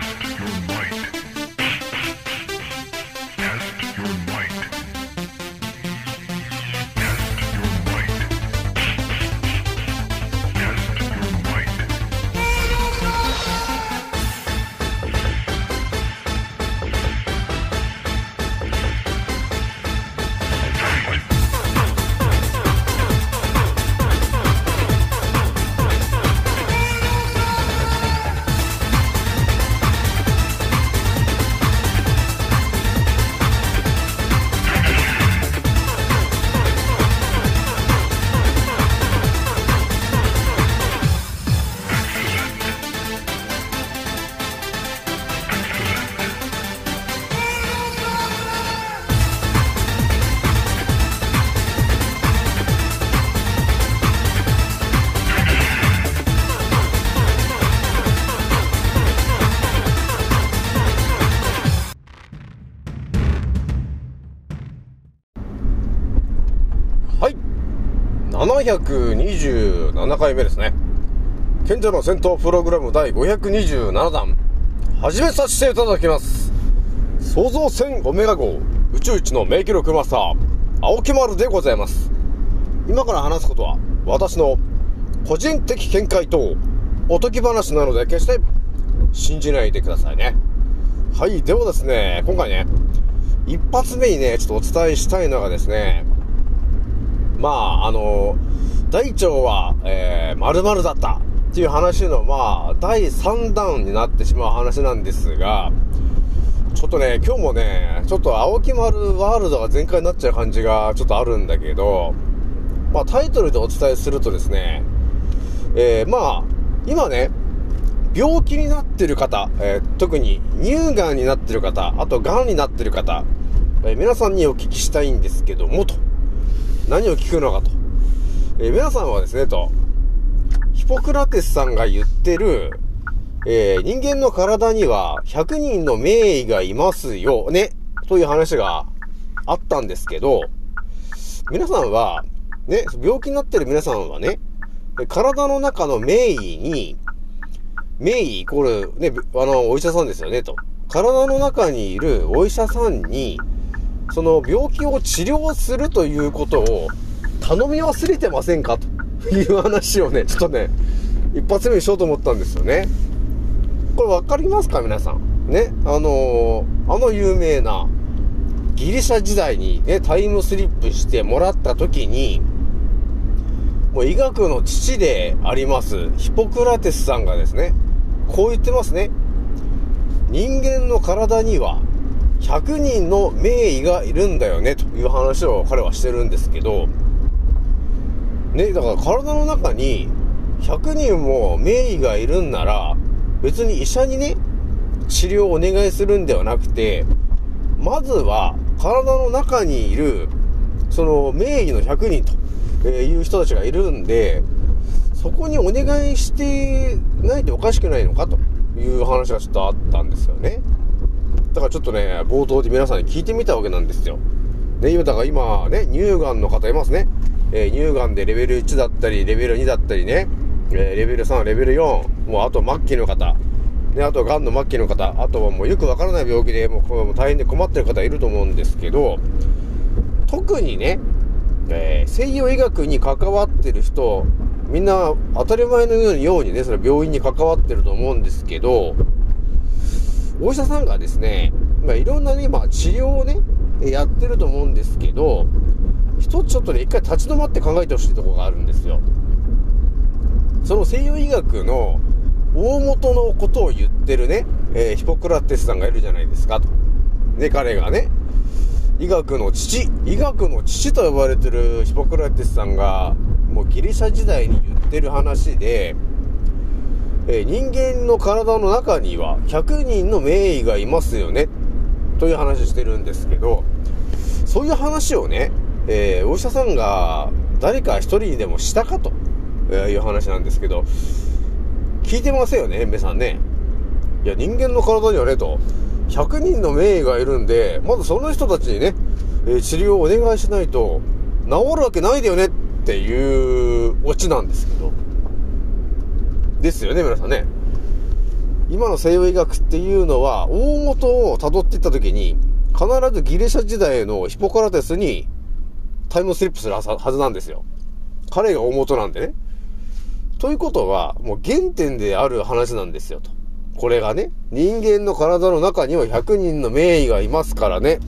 Test your might. 727回目ですね。賢者の戦闘プログラム第527弾。始めさせていただきます。創造船オメガ号宇宙一の名記録マスター、青木丸でございます。今から話すことは、私の個人的見解とおとぎ話なので決して信じないでくださいね。はい。ではですね、今回ね、一発目にね、ちょっとお伝えしたいのがですね、まあ、あの、大腸は、えー、〇〇だったっていう話の、まあ、第3弾になってしまう話なんですが、ちょっとね、今日もね、ちょっと青木丸ワールドが全開になっちゃう感じがちょっとあるんだけど、まあ、タイトルでお伝えするとですね、えー、まあ、今ね、病気になってる方、えー特に乳がんになってる方、あとがんになってる方、えー皆さんにお聞きしたいんですけども、と。何を聞くのかと。えー皆さんはですね、と、ヒポクラテスさんが言ってる、えー人間の体には100人の名医がいますよ、ね、という話があったんですけど、皆さんは、ね、病気になってる皆さんはね、体の中の名医に、名医イコール、ね、あの、お医者さんですよね、と。体の中にいるお医者さんに、その病気を治療するということを頼み忘れてませんか？と いう話をね、ちょっとね、一発目にしようと思ったんですよね。これわかりますか？皆さん。ね、あのーあの有名なギリシャ時代にね、タイムスリップしてもらった時に、もう医学の父であります、ヒポクラテスさんがですね、こう言ってますね。人間の体には100人の名医がいるんだよね、という話を彼はしてるんですけど、ね、だから体の中に100人も名医がいるんなら、別に医者にね、治療をお願いするんではなくて、まずは体の中にいる、その名医の100人という人たちがいるんで、そこにお願いしてないとおかしくないのかという話がちょっとあったんですよね。だからちょっとね、冒頭で皆さんに聞いてみたわけなんですよ。ね、今、だから今ね、乳がんの方いますね。え乳がんでレベル1だったり、レベル2だったりね、えレベル3、レベル4、もうあと末期の方、ね、あとがんの末期の方、あとはもうよくわからない病気でもう大変で困ってる方いると思うんですけど、特にね、えー西洋医学に関わってる人、みんな当たり前のようにね、それ病院に関わってると思うんですけど、お医者さんがですね、まあ、いろんなね、まあ、治療をね、やってると思うんですけど、一つちょっとね、一回立ち止まって考えてほしいとこがあるんですよ。その西洋医学の大元のことを言ってるね、えーヒポクラテスさんがいるじゃないですか、と。ね、彼がね、医学の父、医学の父と呼ばれてるヒポクラテスさんが、もうギリシャ時代に言ってる話で、えー人間の体の中には100人の名医がいますよね、という話してるんですけど、そういう話をね、えーお医者さんが誰か一人にでもしたかとえいう話なんですけど、聞いてませんよね、皆さんね。いや、人間の体にはね、と、100人の名医がいるんで、まずその人たちにね、え治療をお願いしないと、治るわけないだよねっていうオチなんですけど。ですよね、皆さんね。今の西洋医学っていうのは、大元を辿っていった時に、必ずギリシャ時代のヒポクラテスにタイムスリップするはずなんですよ。彼が大元なんでね。ということは、もう原点である話なんですよ、と。これがね、人間の体の中には100人の名医がいますからね。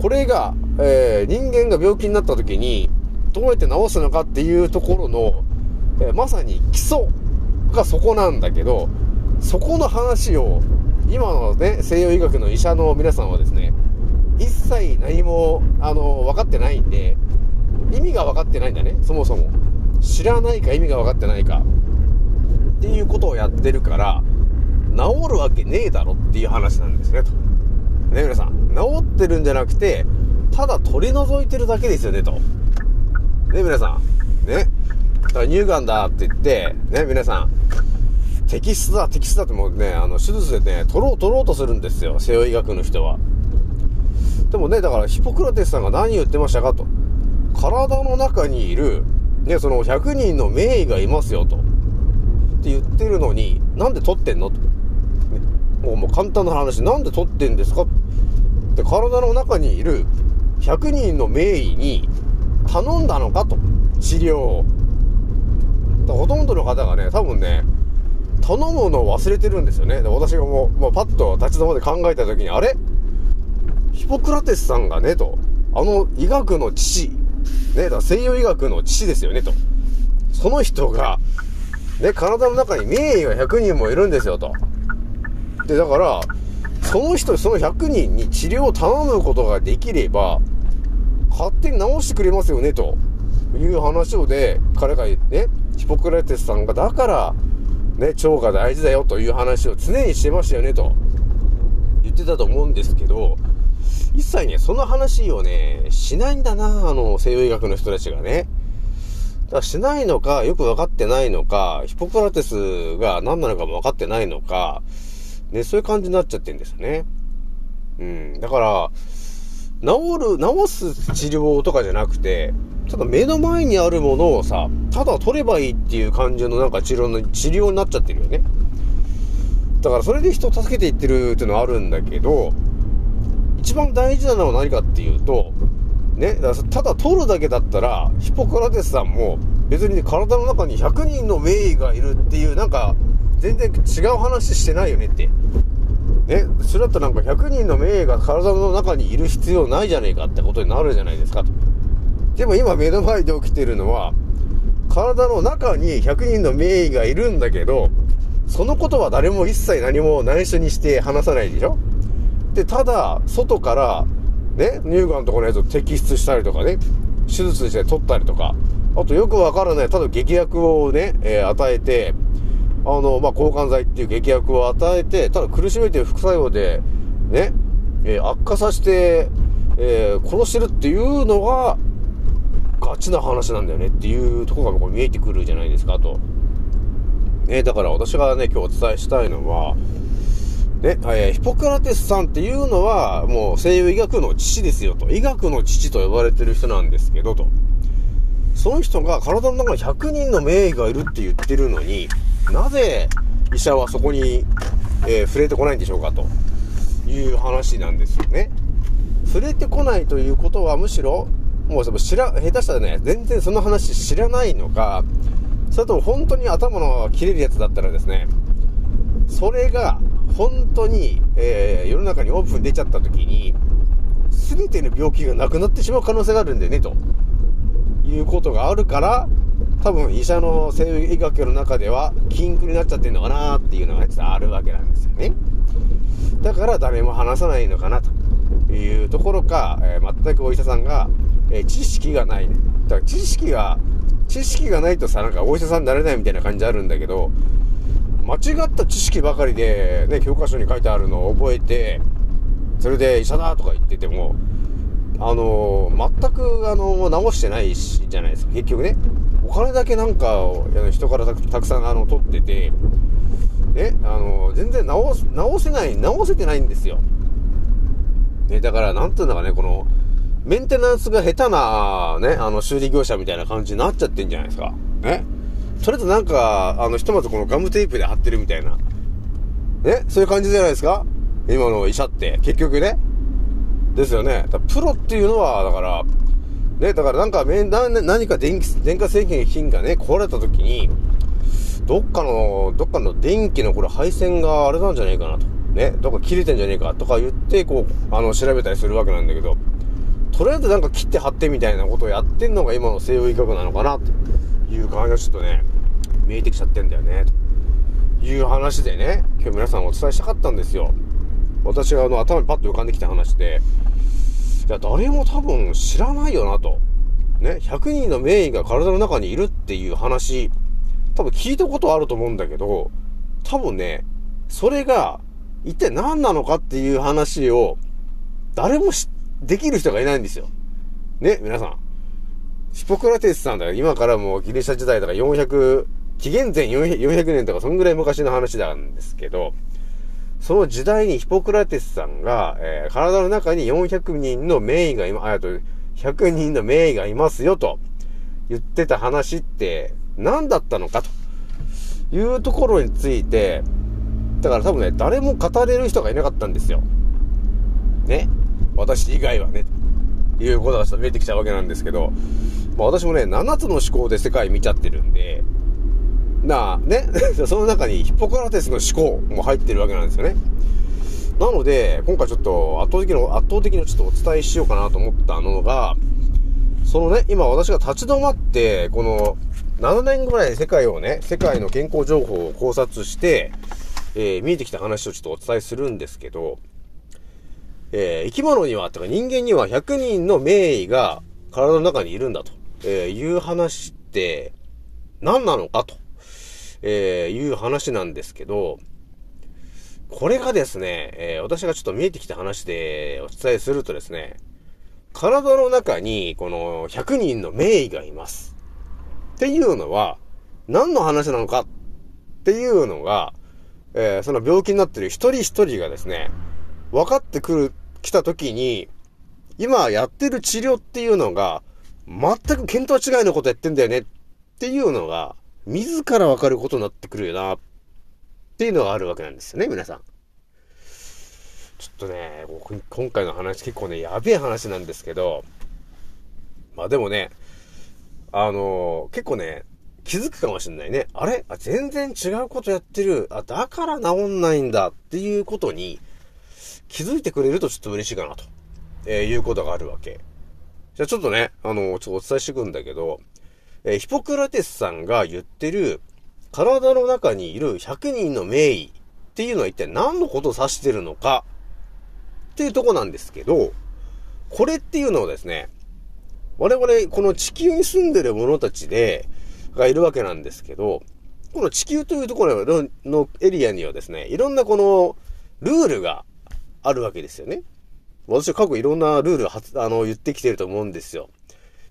これが、えー、人間が病気になった時に、どうやって治すのかっていうところの、えーまさに基礎がそこなんだけど、そこの話を、今のね、西洋医学の医者の皆さんはですね、一切何も、あの、分かってないんで、意味が分かってないんだね、そもそも。知らないか意味が分かってないか。っていうことをやってるから、治るわけねえだろっていう話なんですね、と。ね、皆さん。治ってるんじゃなくて、ただ取り除いてるだけですよね、と。ね、皆さん。ね。だから乳がんだって言って、ね、皆さん。摘出だ、摘出だってもうね、あの、手術でね、取ろう取ろうとするんですよ、西洋医学の人は。でもね、だからヒポクラテスさんが何言ってましたかと。体の中にいる、ね、その100人の名医がいますよと。って言ってるのに、なんで取ってんのと。ね、もうもう簡単な話、なんで取ってんですかって体の中にいる100人の名医に頼んだのかと。治療を。ほとんどの方がね、多分ね、頼むのを忘れてるんですよね。で私がもう、もうパッと立ち止まって考えた時に、あれ？ヒポクラテスさんがね、と。あの医学の父。ね、だから西洋医学の父ですよね、と。その人が、ね、体の中に名医が100人もいるんですよ、と。で、だから、その人、その100人に治療を頼むことができれば、勝手に治してくれますよね、という話をで、彼がね、ヒポクラテスさんが、だから、ね、腸が大事だよという話を常にしてましたよね、と言ってたと思うんですけど、一切ね、その話をね、しないんだな、あの、西洋医学の人たちがね。だからしないのか、よく分かってないのか、ヒポクラテスが何なのかも分かってないのか、ね、そういう感じになっちゃってるんですよね。うん。だから、治る、治す治療とかじゃなくて、ただ目の前にあるものをさ、ただ取ればいいっていう感じのなんか治療の、治療になっちゃってるよね。だからそれで人を助けていってるっていうのはあるんだけど、一番大事なのは何かっていうと、ね、だただ取るだけだったら、ヒポクラテスさんも別に体の中に100人の名医がいるっていう、なんか、全然違う話してないよねって。ね、それだったらなんか100人の名医が体の中にいる必要ないじゃねえかってことになるじゃないですかと。でも今目の前で起きてるのは、体の中に100人の名医がいるんだけど、そのことは誰も一切何も内緒にして話さないでしょで、ただ、外から、ね、乳がんとかのやつを摘出したりとかね、手術して取ったりとか、あとよくわからない、ただ劇薬をね、えー与えて、あの、まあ、抗がん剤っていう劇薬を与えて、ただ苦しめて副作用で、ね、えー悪化させて、えー殺してるっていうのが、ガチな話なんだよねっていうところがこう見えてくるじゃないですか、と。ね、だから私がね、今日お伝えしたいのは、ね、えーヒポクラテスさんっていうのは、もう西洋医学の父ですよと。医学の父と呼ばれてる人なんですけど、と。その人が体の中に100人の名医がいるって言ってるのに、なぜ医者はそこに、えー触れてこないんでしょうかという話なんですよね。触れてこないということはむしろ、もう知ら、下手したらね、全然その話知らないのか、それとも本当に頭の切れるやつだったらですね、それが本当に、えー世の中にオープン出ちゃった時に、全ての病気がなくなってしまう可能性があるんだよね、ということがあるから、多分医者の西洋医学の中では禁句になっちゃってんのかなっていうのが実はあるわけなんですよね。だから誰も話さないのかなというところか、えー全くお医者さんが、えー知識がないね。だから知識が、知識がないとさ、なんかお医者さんになれないみたいな感じあるんだけど、間違った知識ばかりで、ね、教科書に書いてあるのを覚えて、それで医者だとか言ってても、あの全く、あの直してないし、じゃないですか。結局ね。お金だけなんか、人からたくさん、あの、取ってて、ね、あの全然直す、直せない、直せてないんですよ。ね、だから、なんていうのかね、この、メンテナンスが下手な、ね、あの、修理業者みたいな感じになっちゃってんじゃないですか。ね。それとなんか、あの、ひとまずこのガムテープで貼ってるみたいな。ね？そういう感じじゃないですか？今の医者って、結局ね。ですよね。だプロっていうのは、だから、ね、だからなんか、何か電気、電化製品がね、壊れた時に、どっかの、どっかの電気のこれ配線があれなんじゃないかなと。ね、どっか切れてんじゃねえかとか言って、こう、あの、調べたりするわけなんだけど、とりあえずなんか切って貼ってみたいなことをやってんのが今の西洋医学なのかな、という感じがちょっとね、見えてきちゃってんだよね、という話でね、今日皆さんお伝えしたかったんですよ。私があの、頭にパッと浮かんできた話で、いや、誰も多分知らないよなと。ね、100人の名医が体の中にいるっていう話、多分聞いたことあると思うんだけど、多分ね、それが一体何なのかっていう話を、誰も、できる人がいないんですよ。ね、皆さん。ヒポクラテスさんだから今からもうギリシャ時代だか400、紀元前400 400年とかそんぐらい昔の話なんですけど、その時代にヒポクラテスさんが、えー体の中に400人の名医がいま、あと、100人の名医がいますよと言ってた話って何だったのかというところについて、だから多分ね、誰も語れる人がいなかったんですよ。ね。私以外はね。ということが見えてきちゃうわけなんですけど、まあ私もね、7つの思考で世界見ちゃってるんで、なあ、ね？その中にヒポクラテスの思考も入ってるわけなんですよね。なので、今回ちょっと圧倒的の、圧倒的にちょっとお伝えしようかなと思ったのが、そのね、今私が立ち止まって、この、7年ぐらい世界をね、世界の健康情報を考察して、えー見えてきた話をちょっとお伝えするんですけど、えー生き物には、とか人間には100人の名医が体の中にいるんだと、えーいう話って何なのかと、えーいう話なんですけど、これがですね、えー私がちょっと見えてきた話でお伝えするとですね、体の中にこの100人の名医がいます。っていうのは、何の話なのか？っていうのが、えーその病気になってる一人一人がですね、分かってくる、来た時に、今やってる治療っていうのが、全く見当違いのことやってんだよねっていうのが、自ら分かることになってくるよな、っていうのがあるわけなんですよね、皆さん。ちょっとね、こ今回の話結構ね、やべえ話なんですけど、まあでもね、あの結構ね、気づくかもしれないね。あれ？あ全然違うことやってる。あ、だから治んないんだっていうことに気づいてくれるとちょっと嬉しいかなと、えーいうことがあるわけ。じゃあちょっとね、あのちょっとお伝えしていくんだけど、えーヒポクラテスさんが言ってる体の中にいる100人の名医っていうのは一体何のことを指してるのかっていうとこなんですけど、これっていうのはですね、我々、この地球に住んでる者たちで、がいるわけなんですけど、この地球というところのエリアにはですね、いろんなこのルールがあるわけですよね。私は過去いろんなルールをはつあの言ってきてると思うんですよ。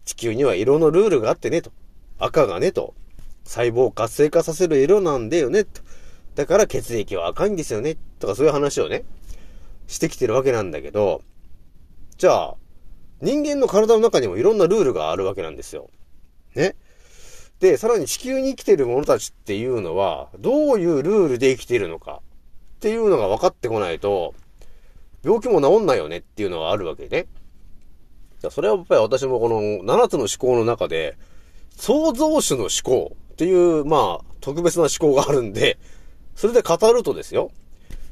地球には色のルールがあってねと。赤がねと。細胞を活性化させる色なんだよねと。だから血液は赤いんですよね。とかそういう話をね、してきてるわけなんだけど、じゃあ、人間の体の中にもいろんなルールがあるわけなんですよ。ね。で、さらに地球に生きてる者たちっていうのは、どういうルールで生きているのかっていうのが分かってこないと、病気も治んないよねっていうのがあるわけね。それはやっぱり私もこの7つの思考の中で、創造主の思考っていう、まあ、特別な思考があるんで、それで語るとですよ、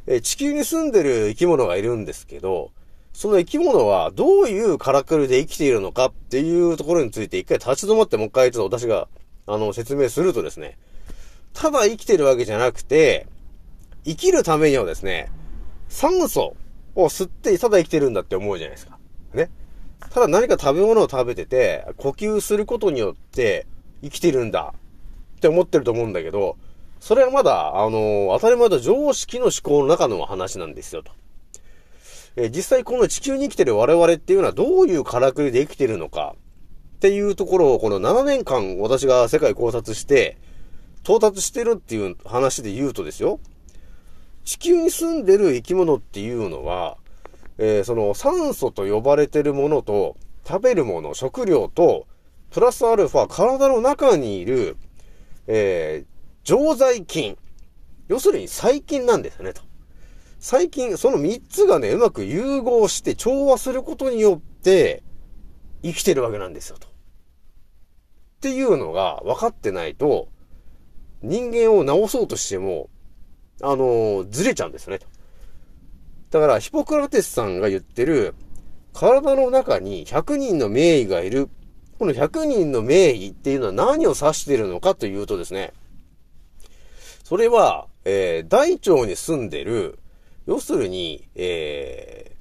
え地球に住んでる生き物がいるんですけど、その生き物はどういうカラクルで生きているのかっていうところについて一回立ち止まってもう一回ちょっと私が、あの、説明するとですね、ただ生きてるわけじゃなくて、生きるためにはですね、酸素を吸ってただ生きてるんだって思うじゃないですか。ね。ただ何か食べ物を食べてて、呼吸することによって生きてるんだって思ってると思うんだけど、それはまだ、あの当たり前と常識の思考の中の話なんですよと。え実際この地球に生きてる我々っていうのはどういうからくりで生きてるのかっていうところをこの7年間私が世界考察して到達してるっていう話で言うとですよ。地球に住んでる生き物っていうのは、えーその酸素と呼ばれてるものと食べるもの、食料と、プラスアルファ体の中にいる、えー常在菌要するに細菌なんですよね、と。細菌、その3つがね、うまく融合して調和することによって、生きてるわけなんですよ、と。っていうのが分かってないと、人間を治そうとしても、あのずれちゃうんですよね、と。だから、ヒポクラテスさんが言ってる、体の中に100人の名医がいる。この100人の名医っていうのは何を指しているのかというとですね、それは、えー大腸に住んでる、要するに、えー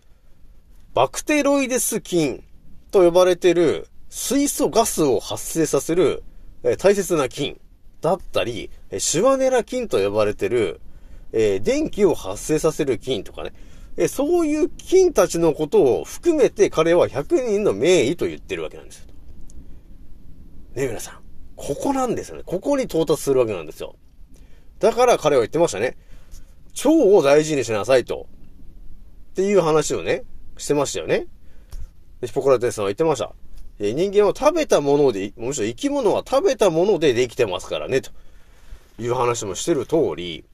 バクテロイデス菌と呼ばれてる水素ガスを発生させる、えー大切な菌だったり、シュワネラ菌と呼ばれてる、えー電気を発生させる菌とかね、えーそういう菌たちのことを含めて彼は100人の名医と言ってるわけなんですよ。ね皆さん。ここなんですよね。ここに到達するわけなんですよ。だから彼は言ってましたね。腸を大事にしなさいと。っていう話をね、してましたよね。ヒポクラテスさんは言ってました。人間は食べたもので、むしろ生き物は食べたものでできてますからね、という話もしてる通り、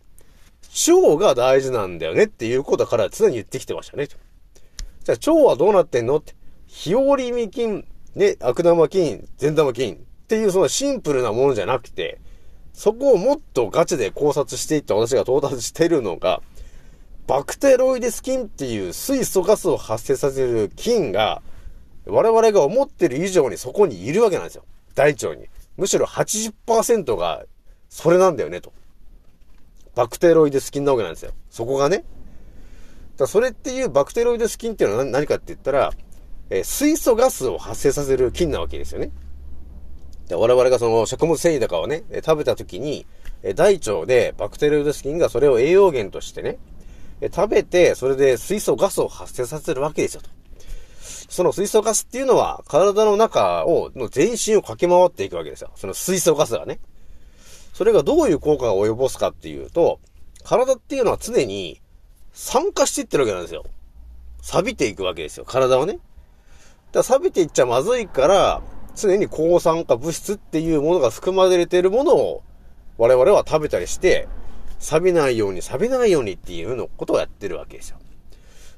腸が大事なんだよねっていうことは彼は常に言ってきてましたね、じゃあ腸はどうなってんの？って。日和見菌、ね、悪玉菌、善玉菌っていうそのシンプルなものじゃなくて、そこをもっとガチで考察していって私が到達してるのが、バクテロイデス菌っていう水素ガスを発生させる菌が、我々が思ってる以上にそこにいるわけなんですよ。大腸に。むしろ80%がそれなんだよね、と。バクテロイデス菌なわけなんですよ。そこがね。だそれっていうバクテロイデス菌っていうのは何かって言ったら、えー水素ガスを発生させる菌なわけですよね。で我々がその食物繊維とかをね、食べた時に、え大腸でバクテロイデス菌がそれを栄養源としてね、え食べて、それで水素ガスを発生させるわけですよと。その水素ガスっていうのは、体の中を、の全身を駆け回っていくわけですよ。その水素ガスがね。それがどういう効果を及ぼすかっていうと、体っていうのは常に酸化していってるわけなんですよ。錆びていくわけですよ。体はね。だから錆びていっちゃまずいから、常に抗酸化物質っていうものが含まれているものを我々は食べたりして、錆びないように錆びないようにっていうのことをやってるわけですよ。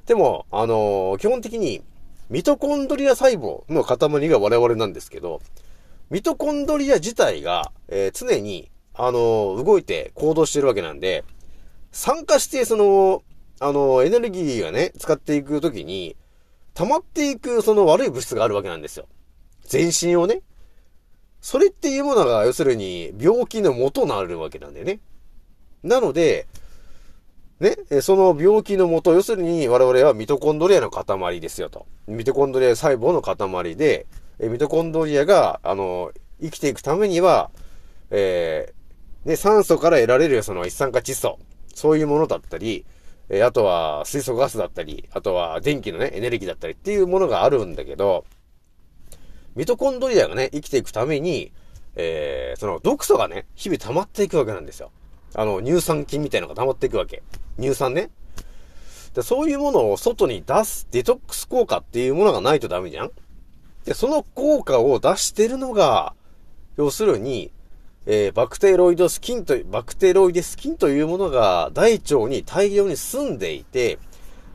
でも、あのー基本的にミトコンドリア細胞の塊が我々なんですけど、ミトコンドリア自体が、えー常に、あの動いて行動してるわけなんで、酸化して、その、あのエネルギーがね、使っていくときに、溜まっていくその悪い物質があるわけなんですよ。全身をね。それっていうものが、要するに、病気の元になるわけなんだよね。なので、ね、その病気の元、要するに我々はミトコンドリアの塊ですよと。ミトコンドリア細胞の塊で、ミトコンドリアが、あの、生きていくためには、えーね、酸素から得られるその一酸化窒素、そういうものだったり、えあとは水素ガスだったり、あとは電気のね、エネルギーだったりっていうものがあるんだけど、ミトコンドリアがね、生きていくために、えー、その毒素がね、日々溜まっていくわけなんですよ。あの、乳酸菌みたいなのが溜まっていくわけ。乳酸ね。で、そういうものを外に出すデトックス効果っていうものがないとダメじゃんで、その効果を出してるのが、要するに、えーバクテロイドス菌と、バクテロイデス菌というものが大腸に大量に住んでいて、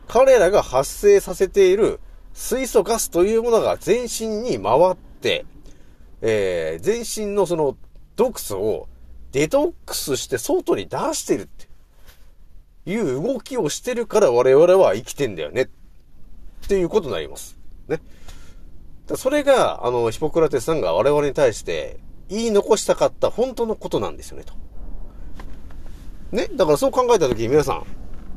彼らが発生させている水素ガスというものが全身に回って、えー全身のその毒素をデトックスして外に出してるっていう動きをしてるから我々は生きてんだよね。っていうことになります。ね。それが、あの、ヒポクラテスさんが我々に対して言い残したかった本当のことなんですよね、と。ね。だからそう考えたとき皆さ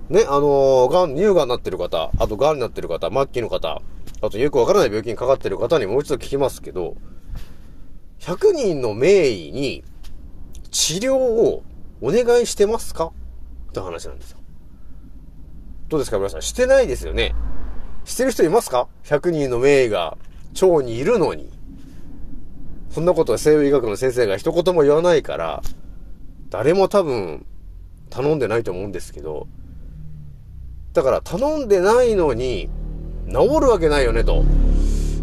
ん、ね、あのー、がん、乳がんになってる方、あとがんになってる方、末期の方、あとよくわからない病気にかかってる方にもう一度聞きますけど、100人の名医に治療をお願いしてますか？って話なんですよ。どうですか皆さん、してないですよね。してる人いますか ?100 人の名医が腸にいるのに。そんなことは西洋医学の先生が一言も言わないから、誰も多分頼んでないと思うんですけど、だから頼んでないのに治るわけないよね、と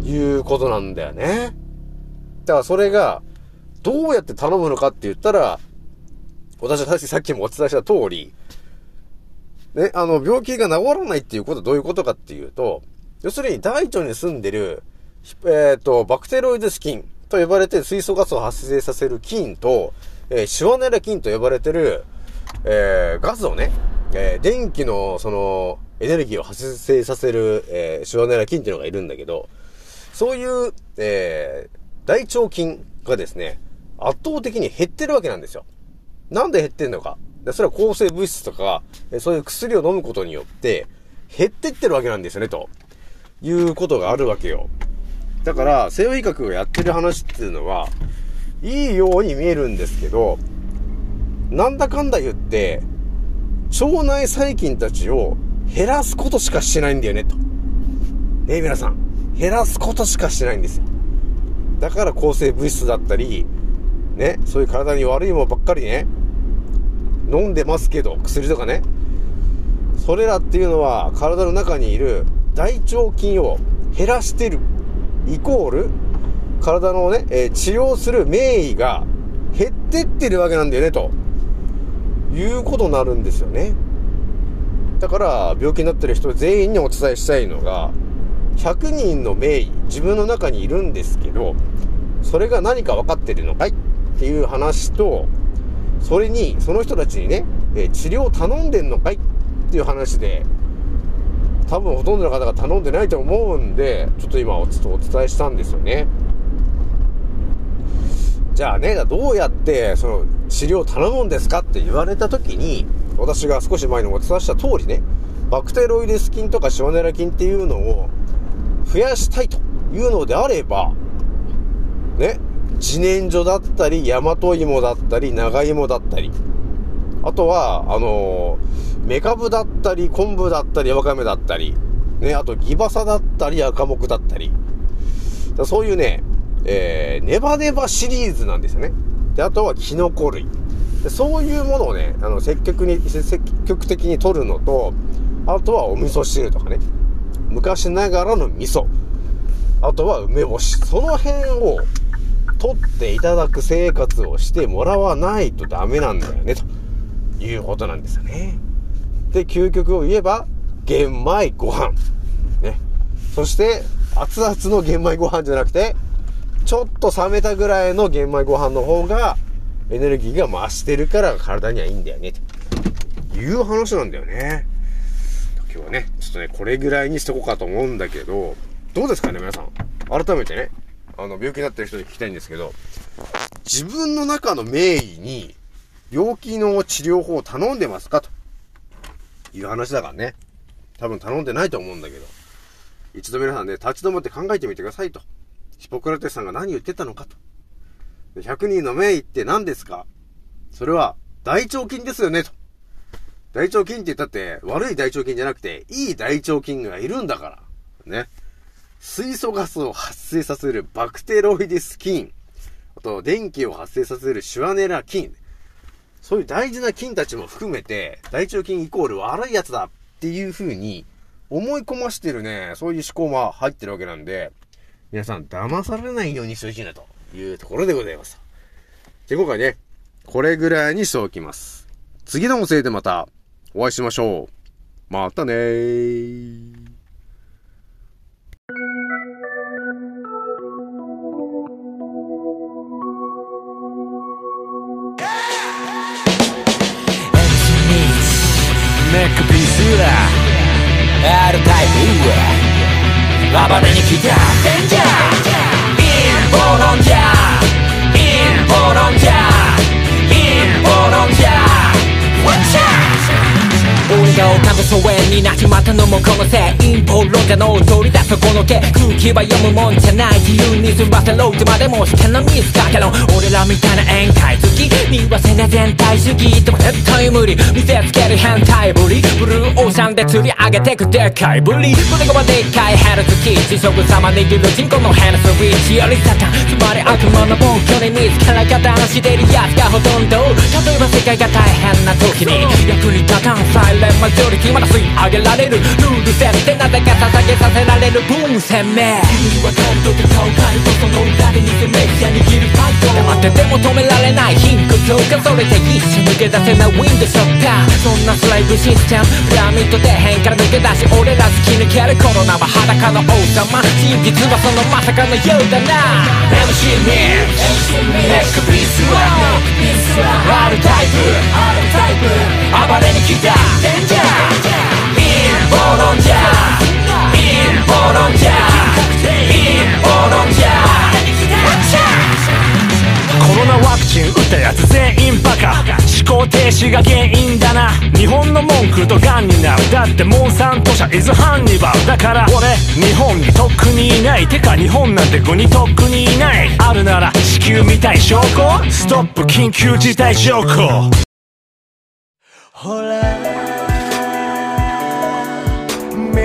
いうことなんだよね。だからそれが、どうやって頼むのかって言ったら、私は確かさっきもお伝えした通り、ね、あの、病気が治らないっていうことはどういうことかっていうと、要するに大腸に住んでる、えっ、と、バクテロイデス菌と呼ばれて水素ガスを発生させる菌と、えーシワネラ菌と呼ばれてる、えーガスをね、えー電気の、その、エネルギーを発生させる、えーシワネラ菌っていうのがいるんだけど、そういう、えー大腸菌がですね、圧倒的に減ってるわけなんですよ。なんで減ってんのか。それは抗生物質とか、そういう薬を飲むことによって、減ってってるわけなんですよね、ということがあるわけよ。だから、西洋医学がやってる話っていうのは、いいように見えるんですけど、なんだかんだ言って、腸内細菌たちを減らすことしかしないんだよね、と。ね皆さん。減らすことしかしないんですよ。だから抗生物質だったり、ね、そういう体に悪いものばっかりね、飲んでますけど、薬とかね。それらっていうのは体の中にいる大腸菌を減らしてる。イコール、体のね、えー治療する名医が減ってってるわけなんだよね、と。いうことになるんですよね。だから、病気になってる人全員にお伝えしたいのが、100人の名医、自分の中にいるんですけど、それが何か分かってるのかい？っていう話と、それに、その人たちにね、えー治療を頼んでんのかい？っていう話で、多分ほとんどの方が頼んでないと思うんで、ちょっと今おちょっとお伝えしたんですよね。じゃあね、どうやってその治療を頼むんですかって言われた時に、私が少し前にお伝えした通りね、バクテロイデス菌とかシワネラ菌っていうのを増やしたいというのであれば、ね、自然薯だったり、大和芋だったり、長芋だったり、あとは、あのー、メカブだったり、昆布だったり、わかめだったり、ね、あとギバサだったり、赤木だったり、だそういうね、えー、ネバネバシリーズなんですよね。で、あとはキノコ類。でそういうものをね、あの、積極に、積極的に取るのと、あとはお味噌汁とかね。昔ながらの味噌。あとは梅干し。その辺を取っていただく生活をしてもらわないとダメなんだよね、ということなんですよね。で、究極を言えば、玄米ご飯。ね。そして、熱々の玄米ご飯じゃなくて、ちょっと冷めたぐらいの玄米ご飯の方が、エネルギーが増してるから体にはいいんだよね、という話なんだよね。今日はね、ちょっとね、これぐらいにしとこうかと思うんだけど、どうですかね、皆さん。改めてね、あの、病気になってる人に聞きたいんですけど、自分の中の名医に、病気の治療法を頼んでますかという話だからね。多分頼んでないと思うんだけど。一度皆さんね、立ち止まって考えてみてくださいと。ヒポクラテスさんが何言ってたのかと。100人の名医って何ですかそれは大腸菌ですよねと。大腸菌って言ったって悪い大腸菌じゃなくていい大腸菌がいるんだから。ね。水素ガスを発生させるバクテロイデス菌。あと電気を発生させるシュワネラ菌。そういう大事な菌たちも含めて大腸菌イコール悪いやつだっていう風に思い込ましてるね、そういう思考も入ってるわけなんで、皆さん騙されないようにしてほしいなというところでございます。で、今回ね、これぐらいにしておきます。次の音声でまたお会いしましょう。またねー。メックピースだ R タイプは暴れに来たデンジャーインボロ俺が丘の疎遠になっちまったのもこのせい陰謀論家の取り出すこの毛空気は読むもんじゃない自由に済ませろってまでもしてのミスかけろ俺らみたいな宴会好き見忘れ全体主義でも絶対無理見せつける変態ぶりブルーオーシャンで釣り上げてくでかいぶり胸がまでっかいヘルツキー地食様握る人口のヘルスウィッチよりサタンつまり悪魔の暴挙に自ら加担してるやつがほとんど例えば世界が大変な時に役に立たんサイレンマジョリティまだ吸い上げられるルール設定なぜか捧げさせられるブーム鮮明君にわかるとか分かるとその裏で偽メディア握るファイト黙ってても止められない貧屈そうかそれで一緒抜け出せないウィンドショッターそんなスライブシステムピラミッド底辺から抜け出し俺ら突き抜けるコロナは裸の王様真実はそのまさかのようだな MC ミックスネックピースは R タイプ暴れに来たデンジャー思考停止が原因だな。日本の文句とガンになる。だってモンサント社イズハンニバル。だから俺日本にとっくにいないてか日本なんて国とっくにいない。あるなら地球みたい証拠。ストップ。緊急事態証拠。ほら。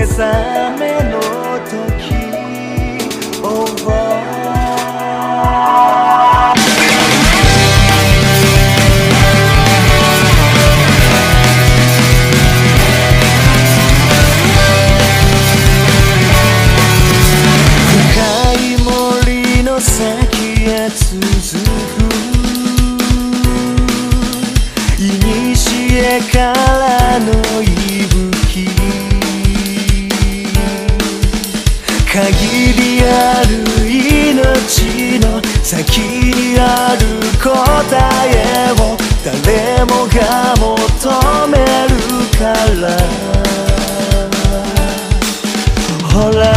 目先にある答えを誰もが求めるから。ほら